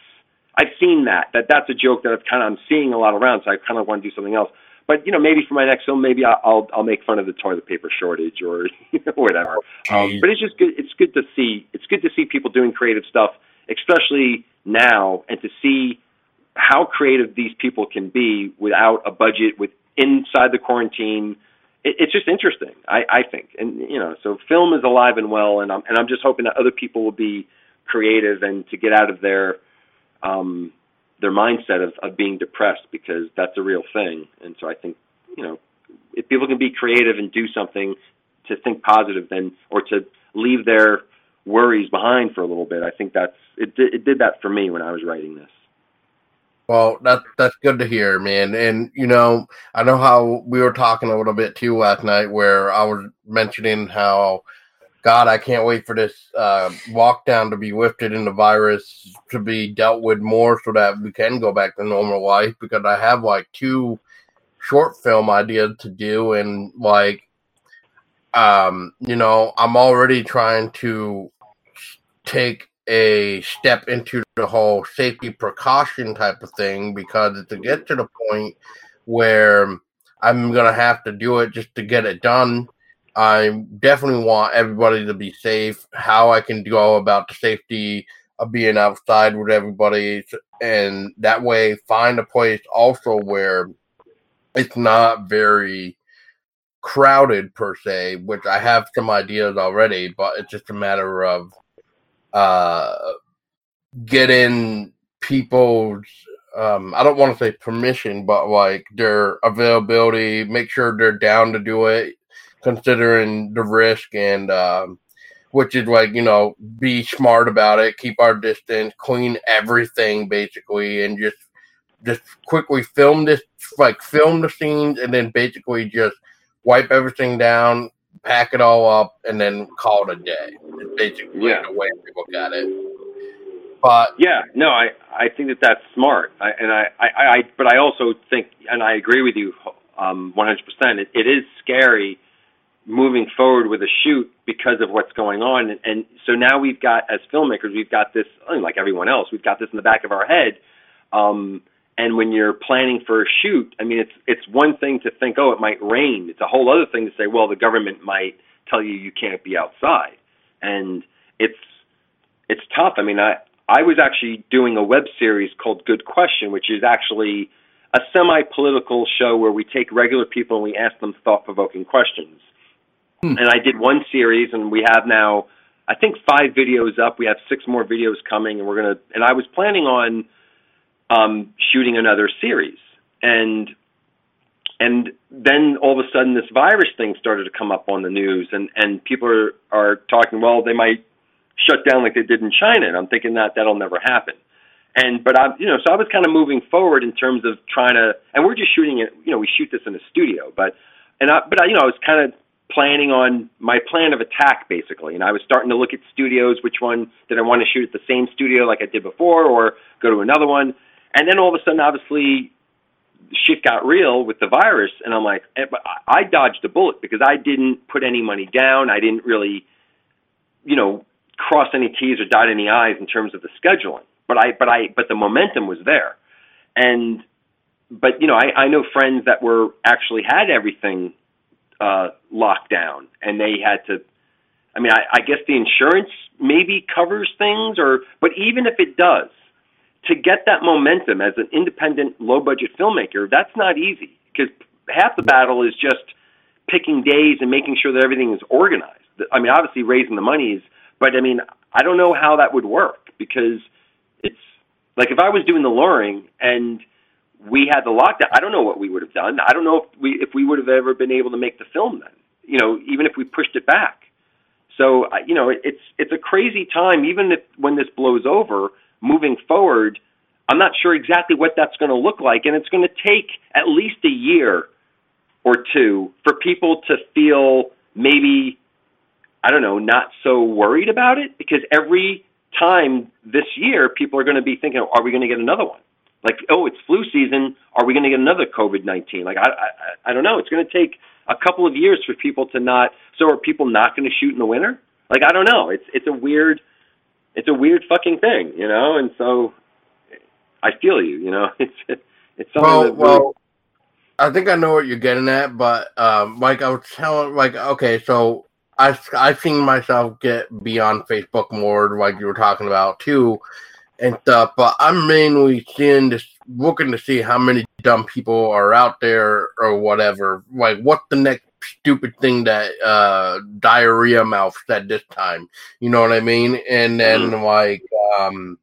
I've seen that that that's a joke that I've kind of I'm seeing a lot around, so I kind of want to do something else but you know, maybe for my next film, maybe I'll I'll make fun of the toilet paper shortage or (laughs) you know, whatever. Um, but it's just good. It's good to see. It's good to see people doing creative stuff, especially now, and to see how creative these people can be without a budget, with inside the quarantine. It, it's just interesting. I, I think, and you know, so film is alive and well, and I'm and I'm just hoping that other people will be creative and to get out of their um, their mindset of, of being depressed because that's a real thing. And so I think, you know, if people can be creative and do something to think positive then or to leave their worries behind for a little bit, I think that's it it did that for me when I was writing this. Well, that's that's good to hear, man. And you know, I know how we were talking a little bit too last night, where I was mentioning how God, I can't wait for this uh, lockdown to be lifted and the virus to be dealt with more so that we can go back to normal life because I have like two short film ideas to do and like um you know I'm already trying to take a step into the whole safety precaution type of thing because to get to the point where I'm gonna have to do it just to get it done I definitely want everybody to be safe. How I can go about the safety of being outside with everybody, and that way find a place also where it's not very crowded per se. Which I have some ideas already, but it's just a matter of uh, getting people's um, I don't want to say permission, but like their availability, make sure they're down to do it considering the risk and um, which is like you know be smart about it keep our distance clean everything basically and just just quickly film this like film the scenes and then basically just wipe everything down pack it all up and then call it a day. It's basically yeah. the way look at it. But yeah no i i think that that's smart. I, and I, I i but i also think and i agree with you um 100% it, it is scary moving forward with a shoot because of what's going on. And, and so now we've got, as filmmakers, we've got this, like everyone else, we've got this in the back of our head. Um, and when you're planning for a shoot, I mean, it's it's one thing to think, oh, it might rain. It's a whole other thing to say, well, the government might tell you you can't be outside, and it's it's tough. I mean, I I was actually doing a web series called Good Question, which is actually a semi-political show where we take regular people and we ask them thought-provoking questions. Hmm. And I did one series, and we have now, I think, five videos up. We have six more videos coming, and we're gonna. And I was planning on um, shooting another series, and and then all of a sudden, this virus thing started to come up on the news, and and people are are talking. Well, they might shut down like they did in China, and I'm thinking that that'll never happen. And but I, you know, so I was kind of moving forward in terms of trying to, and we're just shooting it. You know, we shoot this in a studio, but and I, but I, you know, I was kind of planning on my plan of attack basically and i was starting to look at studios which one did i want to shoot at the same studio like i did before or go to another one and then all of a sudden obviously shit got real with the virus, and I'm like, eh, I dodged a bullet because I didn't put any money down. I didn't really, you know, cross any T's or dot any I's in terms of the scheduling. But I, but I, but the momentum was there, and, but you know, I, I know friends that were actually had everything uh, locked down, and they had to. I mean, I, I guess the insurance maybe covers things, or but even if it does, to get that momentum as an independent, low budget filmmaker, that's not easy because half the battle is just picking days and making sure that everything is organized. I mean, obviously raising the money is, but I mean, I don't know how that would work because it's like if I was doing the luring and we had the lockdown, I don't know what we would have done. I don't know if we if we would have ever been able to make the film then. You know, even if we pushed it back. So you know, it's it's a crazy time. Even if when this blows over, moving forward, I'm not sure exactly what that's going to look like, and it's going to take at least a year or two for people to feel maybe I don't know, not so worried about it because every time this year people are going to be thinking, are we going to get another one? Like, oh, it's flu season. Are we going to get another COVID nineteen? Like, I, I, I don't know. It's going to take a couple of years for people to not. So, are people not going to shoot in the winter? Like, I don't know. It's it's a weird it's a weird fucking thing, you know. And so I feel you, you know. (laughs) It's it's something well, that well, I think I know what you're getting at, but um, like I was telling, like okay, so I I've seen myself get beyond Facebook more, like you were talking about too, and stuff. But I'm mainly seeing this, looking to see how many dumb people are out there or whatever. Like, what's the next stupid thing that uh diarrhea mouth said this time you know what i mean and then Mhm. like um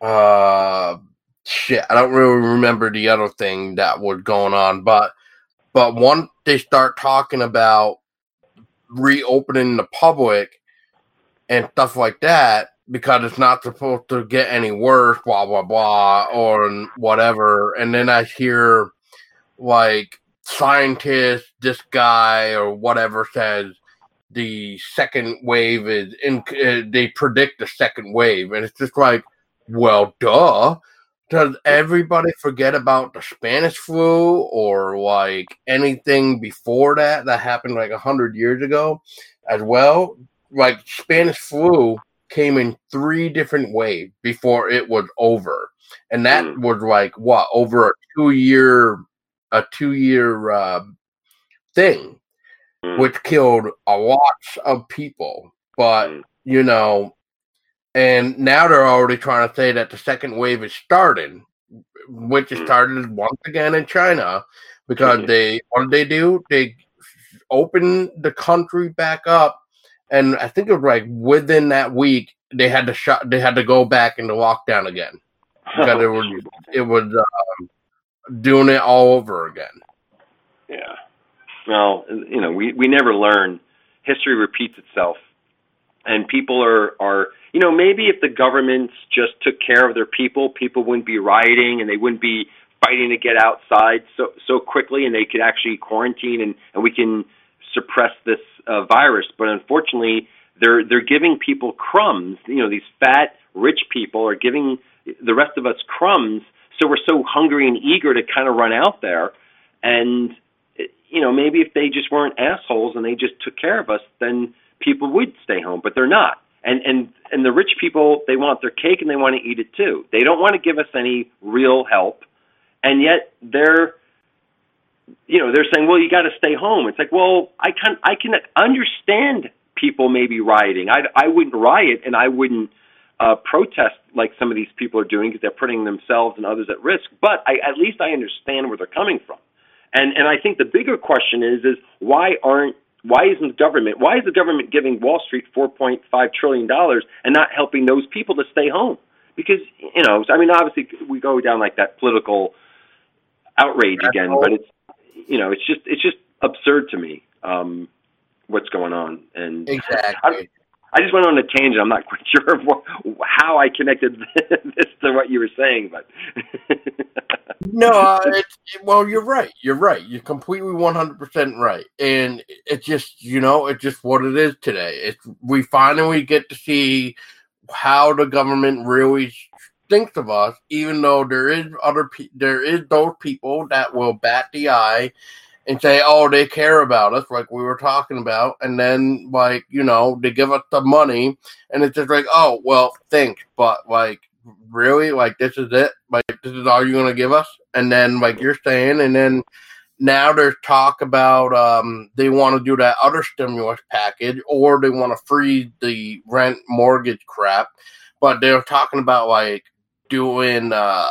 uh shit i don't really remember the other thing that was going on but but once they start talking about reopening the public and stuff like that because it's not supposed to get any worse blah blah blah or whatever and then i hear like scientists, this guy or whatever says the second wave is in. Uh, they predict the second wave, and it's just like, well, duh. Does everybody forget about the Spanish flu or like anything before that that happened like a hundred years ago as well? Like Spanish flu came in three different waves before it was over, and that Mm. was like what over a two year a two year uh, thing, Mm. which killed a lot of people. But Mm. you know, and now they're already trying to say that the second wave is starting, which is Mm. started once again in China because Mhm. they what did they do? They opened the country back up, and I think it was like within that week they had to shut. They had to go back into lockdown again because it was (laughs) it was um, doing it all over again. Yeah. Well, you know, we we never learn. History repeats itself, and people are are you know maybe if the governments just took care of their people, people wouldn't be rioting and they wouldn't be fighting to get outside so so quickly, and they could actually quarantine and and we can suppress this uh, virus. But unfortunately, they're they're giving people crumbs. You know, these fat rich people are giving the rest of us crumbs. So we're so hungry and eager to kind of run out there, and you know, maybe if they just weren't assholes and they just took care of us, then people would stay home. But they're not. And and and the rich people, they want their cake and they want to eat it too. They don't want to give us any real help, and yet they're, you know, they're saying, well, you got to stay home. It's like, well, I can I can understand people maybe rioting. I I wouldn't riot and I wouldn't uh, protest like some of these people are doing because they're putting themselves and others at risk. But I, at least I understand where they're coming from. And and I think the bigger question is is why aren't why isn't the government why is the government giving Wall Street 4.5 trillion dollars and not helping those people to stay home? Because you know, I mean, obviously we go down like that political outrage again, but it's you know, it's just it's just absurd to me um, what's going on. And Exactly. I I just went on a tangent. I'm not (laughs) quite sure of what, how I connected (laughs) this to what you were saying, but (laughs) No, uh, it's, well, you're right. You're right. You're completely 100% right. And it's just, you know, it's just what it is today. It's we finally get to see how the government really thinks of us, even though there is other pe- there is those people that will bat the eye and say, "Oh, they care about us," like we were talking about, and then like you know they give us the money, and it's just like, "Oh, well, thanks," but like really, like this is it, like this is all you're gonna give us, and then like you're saying, and then now there's talk about um, they want to do that other stimulus package or they want to freeze the rent mortgage crap but they're talking about like doing uh,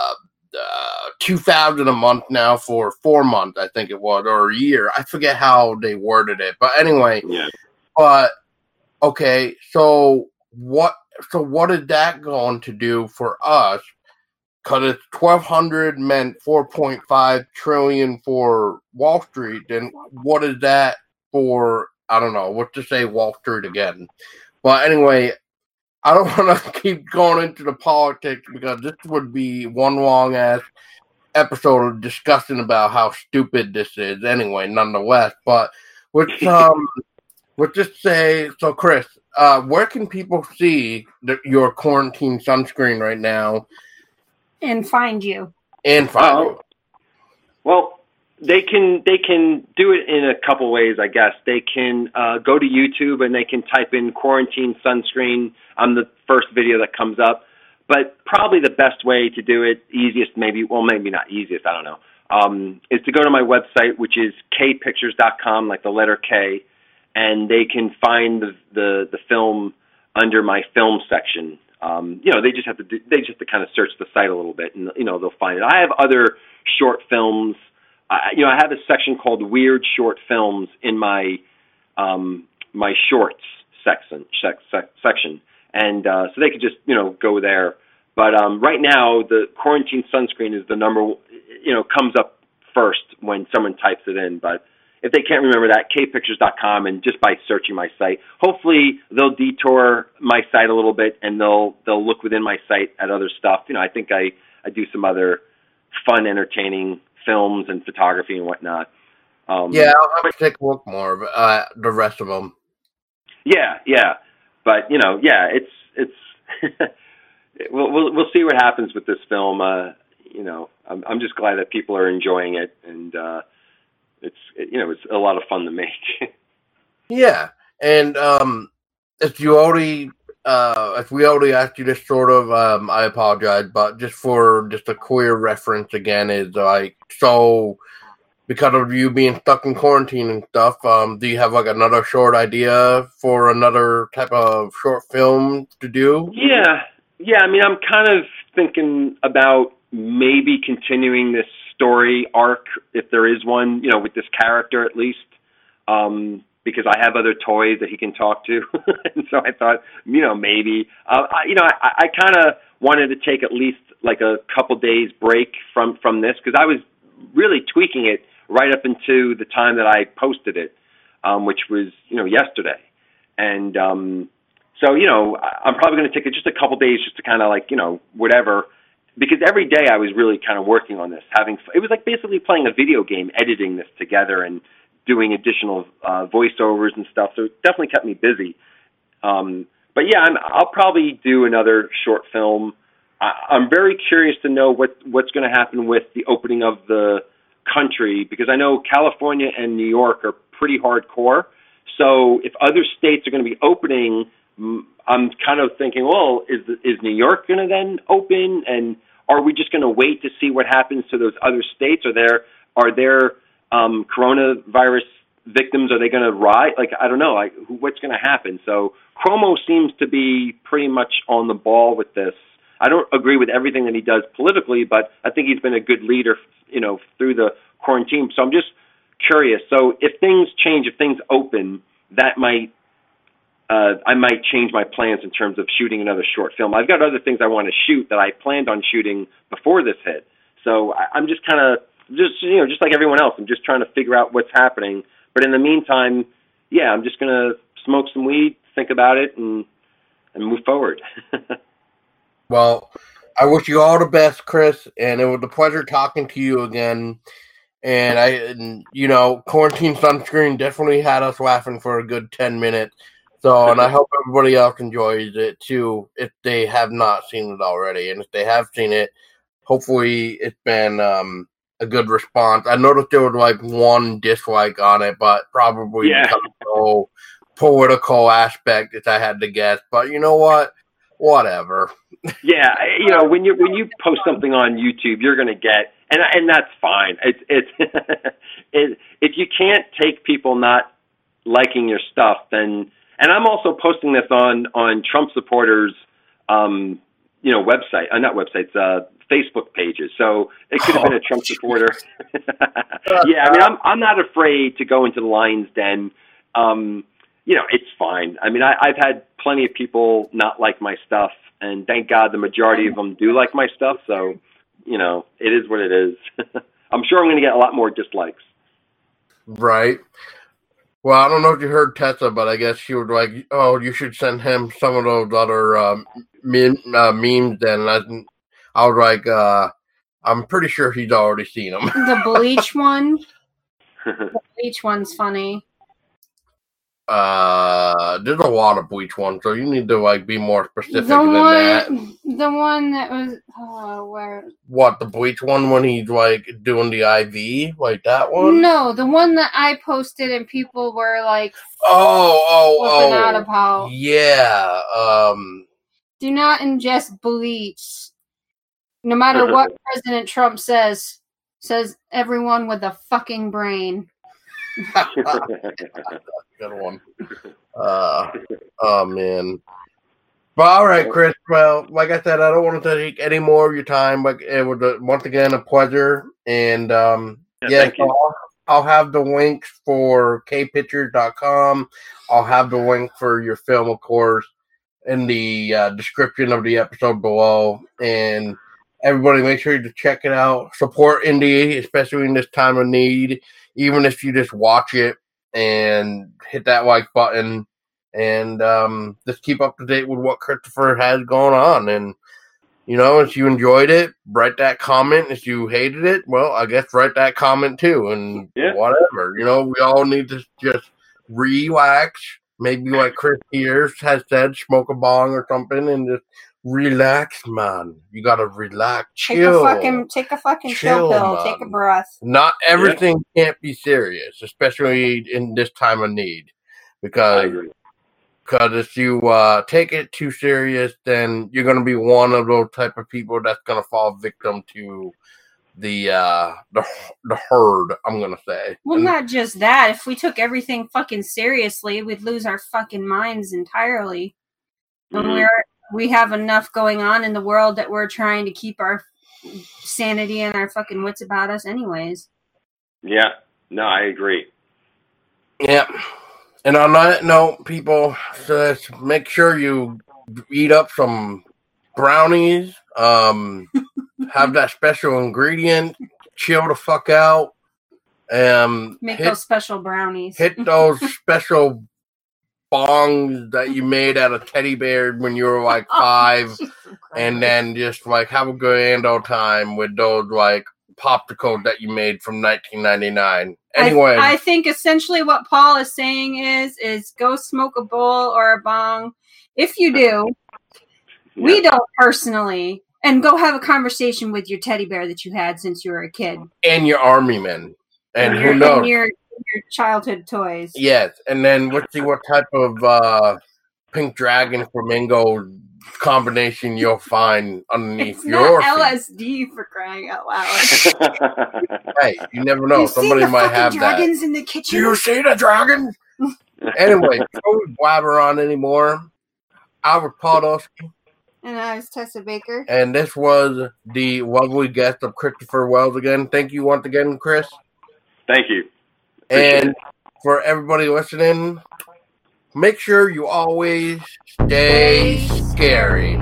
uh, 2000 a month now for four months i think it was or a year. I forget how they worded it but anyway. Yeah. but okay so what so what is that going to do for us? Because it's 1200 meant 4.5 trillion for wall street then what is that for i don't know what to say wall street again? But anyway i don't (laughs) want to keep going into the politics because this would be one long ass episode of discussing about how stupid this is anyway nonetheless but let's (laughs) um let's just say so chris uh where can people see the, your quarantine sunscreen right now and find you. and find Oh. you? Well, they can they can do it in a couple ways, I guess. They can uh, go to YouTube and they can type in quarantine sunscreen. I'm the first video that comes up, but probably the best way to do it, easiest maybe, well maybe not easiest, I don't know, um, is to go to my website, which is kpictures.com, like the letter K, and they can find the the, the film under my film section. Um, you know, they just have to do, they just have to kind of search the site a little bit, and you know they'll find it. I have other short films. I, you know, I have a section called Weird Short Films in my um, my shorts section sec, sec, section, and uh, so they could just you know go there. But um, right now, the quarantine sunscreen is the number you know comes up first when someone types it in. But if they can't remember that, kpictures.com, and just by searching my site, hopefully they'll detour my site a little bit and they'll they'll look within my site at other stuff. You know, I think I I do some other fun, entertaining films and photography and whatnot. Um, yeah i'll have to take a look more but uh the rest of them yeah, yeah. But you know, yeah, it's it's (laughs) we'll we'll we'll see what happens with this film. Uh, you know, I'm I'm just glad that people are enjoying it, and uh, it's it, you know it's a lot of fun to make. (laughs) Yeah, and um, if you already, uh, if we already asked you this sort of, um, I apologize, but just for just a queer reference again is like so. Because of you being stuck in quarantine and stuff, um, do you have like another short idea for another type of short film to do? Yeah, yeah. I mean, I'm kind of thinking about maybe continuing this story arc, if there is one, you know, with this character at least, um, because I have other toys that he can talk to, (laughs) and so I thought, you know, maybe, uh, I, you know, I, I kind of wanted to take at least like a couple days break from from this because I was really tweaking it right up into the time that I posted it, um, which was you know yesterday, and um, so you know I'm probably going to take it just a couple days just to kind of like you know whatever, because every day I was really kind of working on this, having it was like basically playing a video game, editing this together and doing additional uh, voiceovers and stuff. So it definitely kept me busy. Um, but yeah, I'm, I'll probably do another short film. I, I'm very curious to know what what's going to happen with the opening of the country because I know California and New York are pretty hardcore. So if other states are going to be opening, I'm kind of thinking, well, is is New York going to then open, and are we just going to wait to see what happens to those other states? Are there are there um, coronavirus victims? Are they going to rise? Like I don't know. Like who- what's going to happen? So Cuomo seems to be pretty much on the ball with this. I don't agree with everything that he does politically, but I think he's been a good leader, you know, through the quarantine. So I'm just curious. So if things change, if things open, that might uh, I might change my plans in terms of shooting another short film. I've got other things I want to shoot that I planned on shooting before this hit. So I, I'm just kind of just you know just like everyone else. I'm just trying to figure out what's happening. But in the meantime, yeah, I'm just gonna smoke some weed, think about it, and and move forward. (laughs) Well, I wish you all the best, Chris, and it was a pleasure talking to you again. And I, and, you know, quarantine sunscreen definitely had us laughing for a good ten minutes. So, and I hope everybody else enjoys it too if they have not seen it already. And if they have seen it, hopefully it's been um, a good response. I noticed there was like one dislike on it, but probably Yeah. because of the whole political aspect that I had to guess. But you know what? Whatever. (laughs) Yeah, you know, when you when you post something on YouTube, you're going to get, and and that's fine. It's it's (laughs) it, if you can't take people not liking your stuff, then and I'm also posting this on on Trump supporters, um, you know, website, uh, not websites, uh, Facebook pages. So it could have been a Trump supporter. (laughs) yeah, I mean, I'm I'm not afraid to go into the lion's den. Um, you know, it's fine. I mean, I, I've had plenty of people not like my stuff, and thank God the majority of them do like my stuff. So, you know, it is what it is. (laughs) I'm sure I'm going to get a lot more dislikes. Right. Well, I don't know if you heard Tessa, but I guess she was like, "Oh, you should send him some of those other um, meme, uh, memes." Then I, I was like, uh, "I'm pretty sure he's already seen them." The bleach (laughs) one. (laughs) The bleach one's funny. Uh, there's a lot of bleach ones, so you need to like be more specific The than that. one, the one that was oh, where? What the bleach one when he's like doing the IV, like that one? No, the one that I posted and people were like Oh, out oh, oh, about. yeah. Um, Do not ingest bleach. No matter what (laughs) President Trump says, says everyone with a fucking brain. (laughs) good one. Uh, oh man. But all right, Chris. Well, like I said, I don't want to take any more of your time. But it was a, once again a pleasure, and um, Yeah, yeah. I'll, I'll have the links for kpictures.com. I'll have the link for your film, of course, in the uh, description of the episode below. And everybody, make sure to check it out. Support indie, especially in this time of need. Even if you just watch it and hit that like button, and um, just keep up to date with what Christopher has going on. And you know, if you enjoyed it, write that comment. If you hated it, well, I guess write that comment too, and Yeah. whatever. You know, we all need to just relax. Maybe like Chris here has said, smoke a bong or something, and just relax, man. You gotta relax, Chill. Take a fucking take a fucking chill, Chill, pill. man. Take a breath. Not everything can't be serious, especially in this time of need, because because if you uh, take it too serious, then you're going to be one of those type of people that's going to fall victim to the uh, the the herd. I'm going to say. Well, And- not just that. If we took everything fucking seriously, we'd lose our fucking minds entirely. And Mhm. we're we have enough going on in the world that we're trying to keep our sanity and our fucking wits about us, anyways. Yeah, no, I agree. Yeah. And on that note, people, just make sure you eat up some brownies. Um, (laughs) have that special ingredient. Chill the fuck out. Um, Make hit those special brownies. hit those (laughs) special bongs that you made out of teddy bears when you were like (laughs) oh, five, and then just like have a good old time with those like popsicles that you made from 1999. Anyway, I, I think essentially what Paul is saying is is go smoke a bowl or a bong. If you do, we don't personally, and go have a conversation with your teddy bear that you had since you were a kid. and your army men, and who (laughs) knows? And your, your childhood toys. Yes, and then let's see what type of uh, pink dragon flamingo combination you'll find underneath It's your not. LSD for crying out loud. (laughs) Hey, you never know. You see Somebody might fucking have that. dragons in the Do kitchen. you see the dragon? (laughs) anyway, before we blabber on anymore, I was Paul Dosky, And I was Tessa Baker. and this was the lovely guest of Christopher Wells again. Thank you once again, Chris. Thank you. And for everybody listening, make sure you always stay scary.